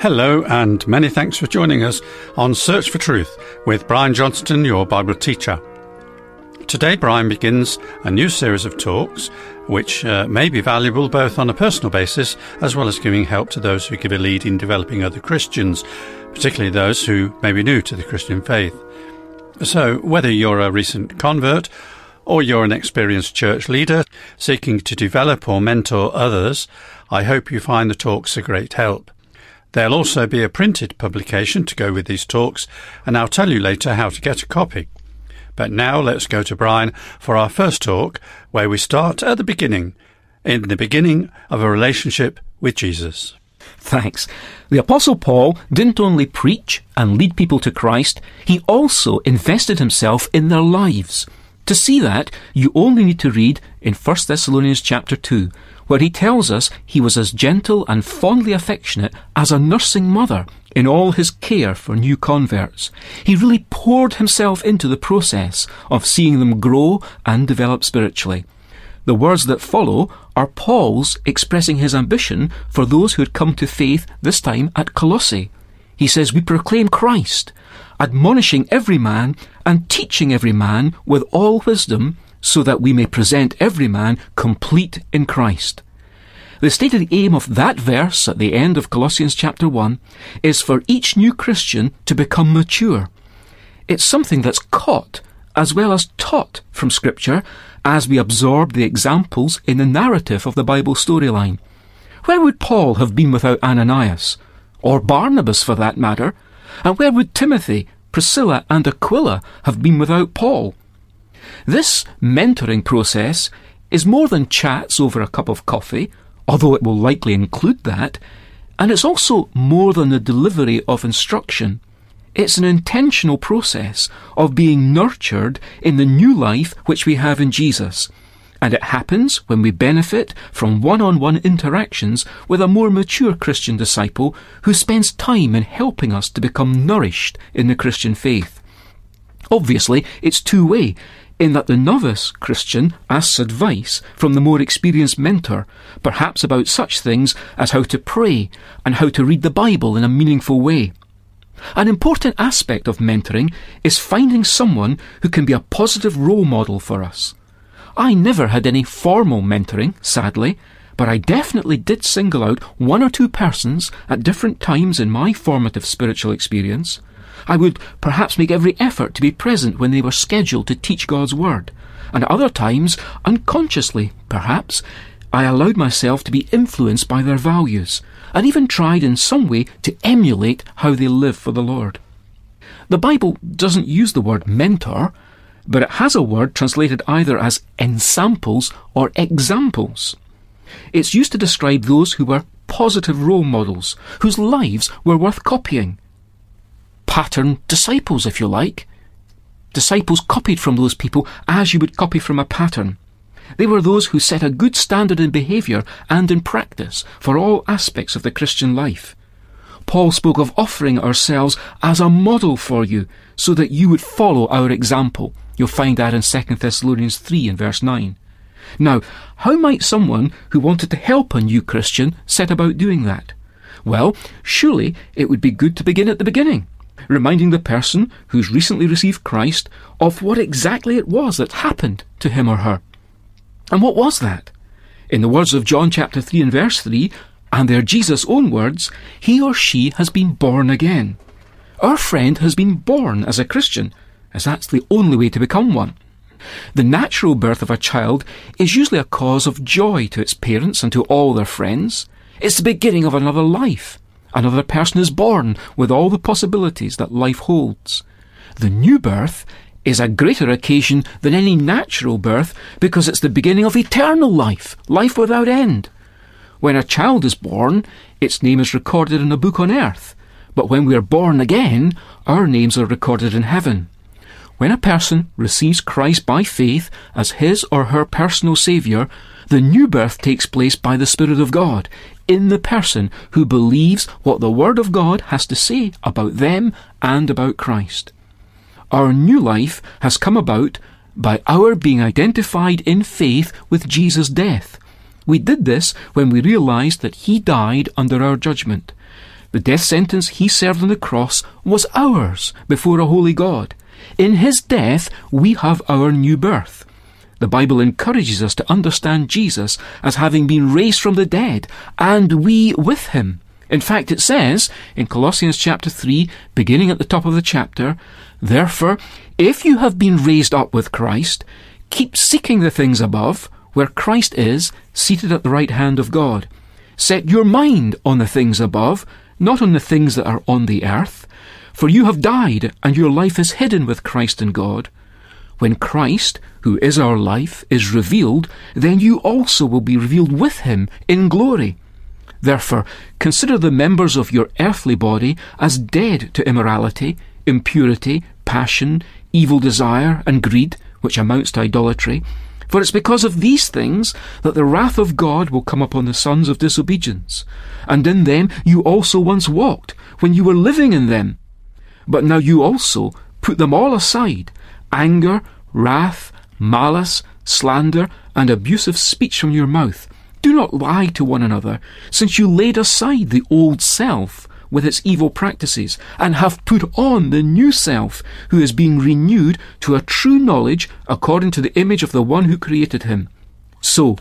Hello, and many thanks for joining us on Search for Truth with Brian Johnston, your Bible teacher. Today, Brian begins a new series of talks which uh, may be valuable both on a personal basis as well as giving help to those who give a lead in developing other Christians, particularly those who may be new to the Christian faith. So, whether you're a recent convert or you're an experienced church leader seeking to develop or mentor others, I hope you find the talks a great help. There'll also be a printed publication to go with these talks, and I'll tell you later how to get a copy. But now let's go to Brian for our first talk, where we start at the beginning, in the beginning of a relationship with Jesus. Thanks. The Apostle Paul didn't only preach and lead people to Christ, he also invested himself in their lives. To see that, you only need to read in 1 Thessalonians chapter 2, where he tells us he was as gentle and fondly affectionate as a nursing mother in all his care for new converts. He really poured himself into the process of seeing them grow and develop spiritually. The words that follow are Paul's expressing his ambition for those who had come to faith this time at Colossae. He says, We proclaim Christ, admonishing every man and teaching every man with all wisdom so that we may present every man complete in Christ. The stated aim of that verse at the end of Colossians chapter 1 is for each new Christian to become mature. It's something that's caught as well as taught from Scripture as we absorb the examples in the narrative of the Bible storyline. Where would Paul have been without Ananias? Or Barnabas, for that matter? And where would Timothy, Priscilla, and Aquila have been without Paul? This mentoring process is more than chats over a cup of coffee, although it will likely include that, and it's also more than the delivery of instruction. It's an intentional process of being nurtured in the new life which we have in Jesus. And it happens when we benefit from one on one interactions with a more mature Christian disciple who spends time in helping us to become nourished in the Christian faith. Obviously, it's two way in that the novice Christian asks advice from the more experienced mentor, perhaps about such things as how to pray and how to read the Bible in a meaningful way. An important aspect of mentoring is finding someone who can be a positive role model for us. I never had any formal mentoring, sadly, but I definitely did single out one or two persons at different times in my formative spiritual experience I would perhaps make every effort to be present when they were scheduled to teach God's Word. And at other times, unconsciously, perhaps, I allowed myself to be influenced by their values, and even tried in some way to emulate how they live for the Lord. The Bible doesn't use the word mentor, but it has a word translated either as ensamples or examples. It's used to describe those who were positive role models, whose lives were worth copying pattern disciples, if you like. Disciples copied from those people as you would copy from a pattern. They were those who set a good standard in behaviour and in practice for all aspects of the Christian life. Paul spoke of offering ourselves as a model for you so that you would follow our example. You'll find that in 2 Thessalonians 3 and verse 9. Now, how might someone who wanted to help a new Christian set about doing that? Well, surely it would be good to begin at the beginning reminding the person who's recently received Christ of what exactly it was that happened to him or her. And what was that? In the words of John chapter 3 and verse 3, and they're Jesus' own words, he or she has been born again. Our friend has been born as a Christian, as that's the only way to become one. The natural birth of a child is usually a cause of joy to its parents and to all their friends. It's the beginning of another life. Another person is born with all the possibilities that life holds. The new birth is a greater occasion than any natural birth because it's the beginning of eternal life, life without end. When a child is born, its name is recorded in a book on earth, but when we are born again, our names are recorded in heaven. When a person receives Christ by faith as his or her personal Saviour, the new birth takes place by the Spirit of God in the person who believes what the Word of God has to say about them and about Christ. Our new life has come about by our being identified in faith with Jesus' death. We did this when we realized that He died under our judgment. The death sentence he served on the cross was ours before a holy God. In his death, we have our new birth. The Bible encourages us to understand Jesus as having been raised from the dead, and we with him. In fact, it says in Colossians chapter 3, beginning at the top of the chapter, Therefore, if you have been raised up with Christ, keep seeking the things above, where Christ is, seated at the right hand of God. Set your mind on the things above, not on the things that are on the earth. For you have died, and your life is hidden with Christ in God. When Christ, who is our life, is revealed, then you also will be revealed with him in glory. Therefore, consider the members of your earthly body as dead to immorality, impurity, passion, evil desire, and greed, which amounts to idolatry. For it's because of these things that the wrath of God will come upon the sons of disobedience. And in them you also once walked, when you were living in them. But now you also put them all aside anger, wrath, malice, slander, and abusive speech from your mouth. Do not lie to one another, since you laid aside the old self with its evil practices, and have put on the new self, who is being renewed to a true knowledge according to the image of the one who created him. So,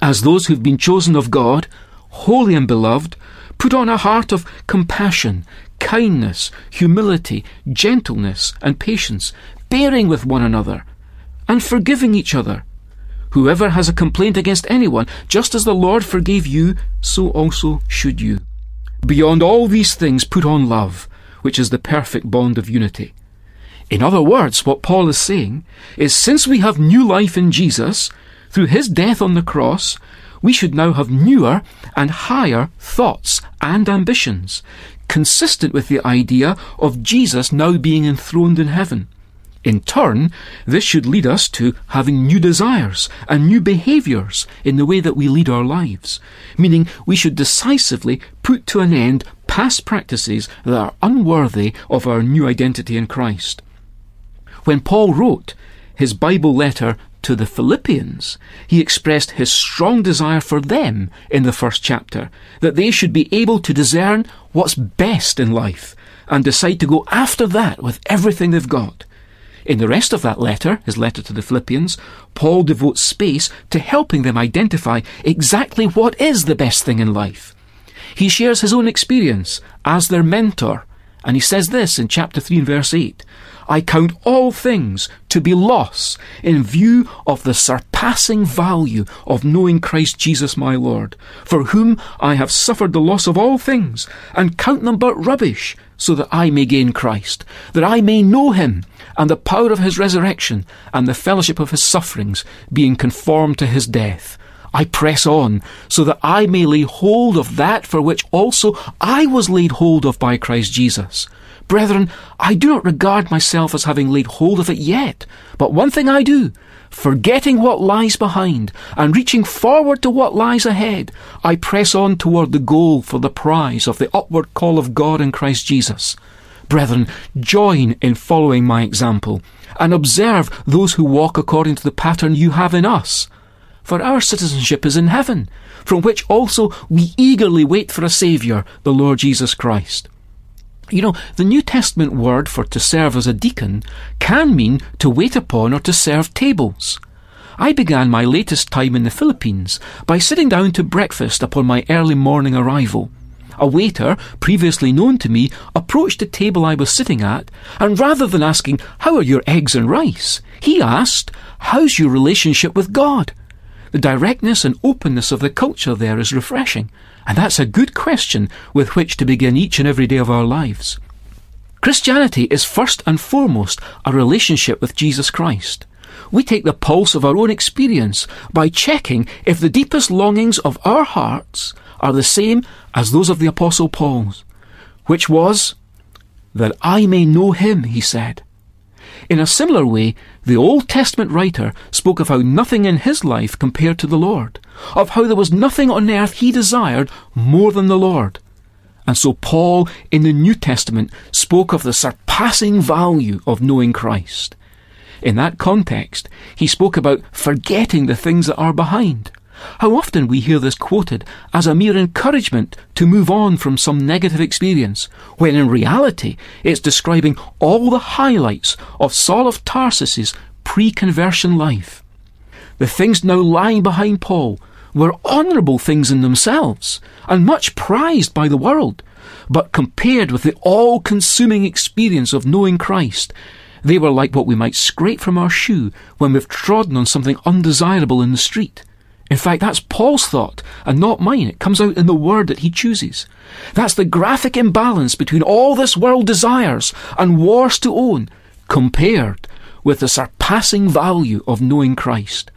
as those who've been chosen of God, holy and beloved, put on a heart of compassion, kindness, humility, gentleness, and patience, bearing with one another, and forgiving each other. Whoever has a complaint against anyone, just as the Lord forgave you, so also should you. Beyond all these things, put on love, which is the perfect bond of unity. In other words, what Paul is saying is since we have new life in Jesus, through his death on the cross, we should now have newer and higher thoughts and ambitions, consistent with the idea of Jesus now being enthroned in heaven. In turn, this should lead us to having new desires and new behaviours in the way that we lead our lives, meaning we should decisively put to an end past practices that are unworthy of our new identity in Christ. When Paul wrote his Bible letter to the Philippians, he expressed his strong desire for them in the first chapter, that they should be able to discern what's best in life and decide to go after that with everything they've got. In the rest of that letter, his letter to the Philippians, Paul devotes space to helping them identify exactly what is the best thing in life. He shares his own experience as their mentor, and he says this in chapter 3 and verse 8 I count all things to be loss in view of the surpassing value of knowing Christ Jesus my Lord, for whom I have suffered the loss of all things, and count them but rubbish, so that I may gain Christ, that I may know him, and the power of his resurrection, and the fellowship of his sufferings, being conformed to his death. I press on, so that I may lay hold of that for which also I was laid hold of by Christ Jesus. Brethren, I do not regard myself as having laid hold of it yet, but one thing I do, forgetting what lies behind and reaching forward to what lies ahead, I press on toward the goal for the prize of the upward call of God in Christ Jesus. Brethren, join in following my example and observe those who walk according to the pattern you have in us. For our citizenship is in heaven, from which also we eagerly wait for a Saviour, the Lord Jesus Christ you know, the New Testament word for to serve as a deacon can mean to wait upon or to serve tables. I began my latest time in the Philippines by sitting down to breakfast upon my early morning arrival. A waiter, previously known to me, approached the table I was sitting at, and rather than asking, How are your eggs and rice? he asked, How's your relationship with God? The directness and openness of the culture there is refreshing, and that's a good question with which to begin each and every day of our lives. Christianity is first and foremost a relationship with Jesus Christ. We take the pulse of our own experience by checking if the deepest longings of our hearts are the same as those of the Apostle Paul's, which was, that I may know him, he said, in a similar way, the Old Testament writer spoke of how nothing in his life compared to the Lord, of how there was nothing on earth he desired more than the Lord. And so Paul in the New Testament spoke of the surpassing value of knowing Christ. In that context, he spoke about forgetting the things that are behind How often we hear this quoted as a mere encouragement to move on from some negative experience, when in reality it's describing all the highlights of Saul of Tarsus's pre-conversion life. The things now lying behind Paul were honourable things in themselves, and much prized by the world, but compared with the all-consuming experience of knowing Christ, they were like what we might scrape from our shoe when we've trodden on something undesirable in the street. In fact, that's Paul's thought and not mine. It comes out in the word that he chooses. That's the graphic imbalance between all this world desires and wars to own compared with the surpassing value of knowing Christ.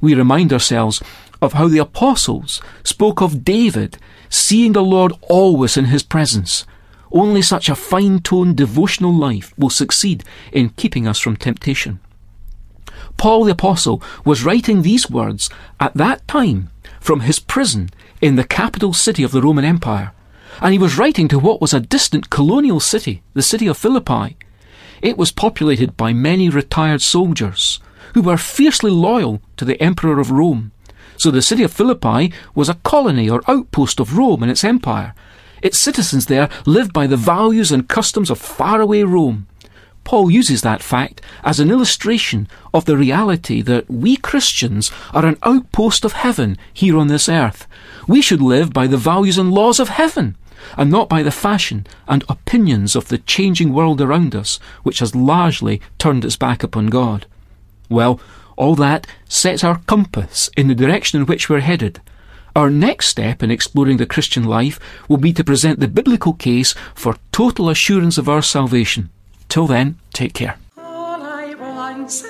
We remind ourselves of how the apostles spoke of David seeing the Lord always in his presence. Only such a fine toned devotional life will succeed in keeping us from temptation. Paul the Apostle was writing these words at that time from his prison in the capital city of the Roman Empire. And he was writing to what was a distant colonial city, the city of Philippi. It was populated by many retired soldiers who were fiercely loyal to the Emperor of Rome. So the city of Philippi was a colony or outpost of Rome and its empire. Its citizens there lived by the values and customs of faraway Rome. Paul uses that fact as an illustration of the reality that we Christians are an outpost of heaven here on this earth. We should live by the values and laws of heaven, and not by the fashion and opinions of the changing world around us, which has largely turned its back upon God. Well, all that sets our compass in the direction in which we're headed. Our next step in exploring the Christian life will be to present the biblical case for total assurance of our salvation. Till then, take care. All I once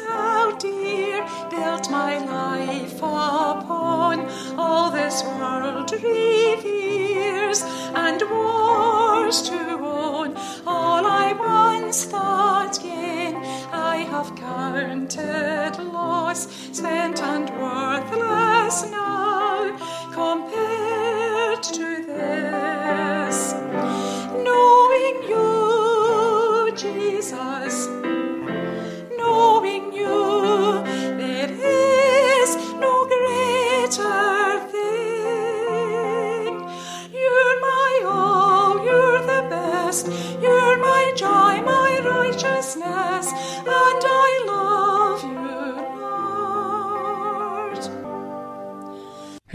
dear, built my life upon, all this world reveres and wars to own. All I once thought gain, I have counted loss, spent and worthless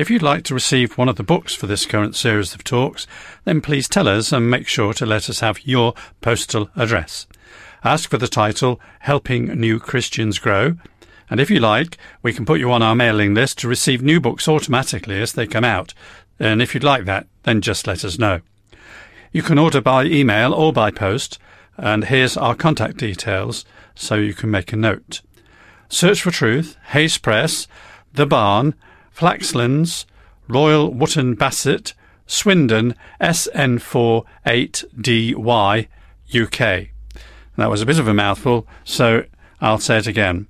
If you'd like to receive one of the books for this current series of talks, then please tell us and make sure to let us have your postal address. Ask for the title Helping New Christians Grow, and if you like, we can put you on our mailing list to receive new books automatically as they come out. And if you'd like that, then just let us know. You can order by email or by post, and here's our contact details so you can make a note. Search for Truth, Hayes Press, The Barn, Flaxlands, Royal Wootton Bassett, Swindon, SN4 8DY, UK. That was a bit of a mouthful, so I'll say it again.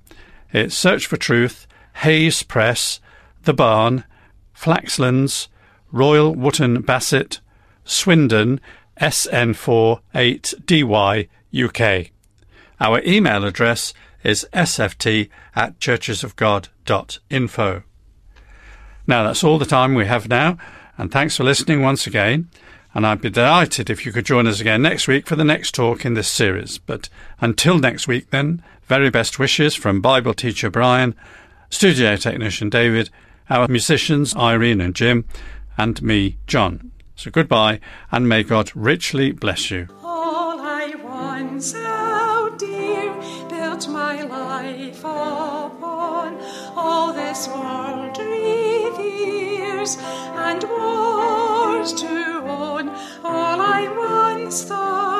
It's Search for Truth, Hayes Press, The Barn, Flaxlands, Royal Wootton Bassett, Swindon, SN4 8DY, UK. Our email address is sft at churchesofgod.info. Now, that's all the time we have now, and thanks for listening once again. And I'd be delighted if you could join us again next week for the next talk in this series. But until next week, then, very best wishes from Bible teacher Brian, studio technician David, our musicians Irene and Jim, and me, John. So goodbye, and may God richly bless you. All I held dear, built my life upon. All this world and wars to own all I once thought.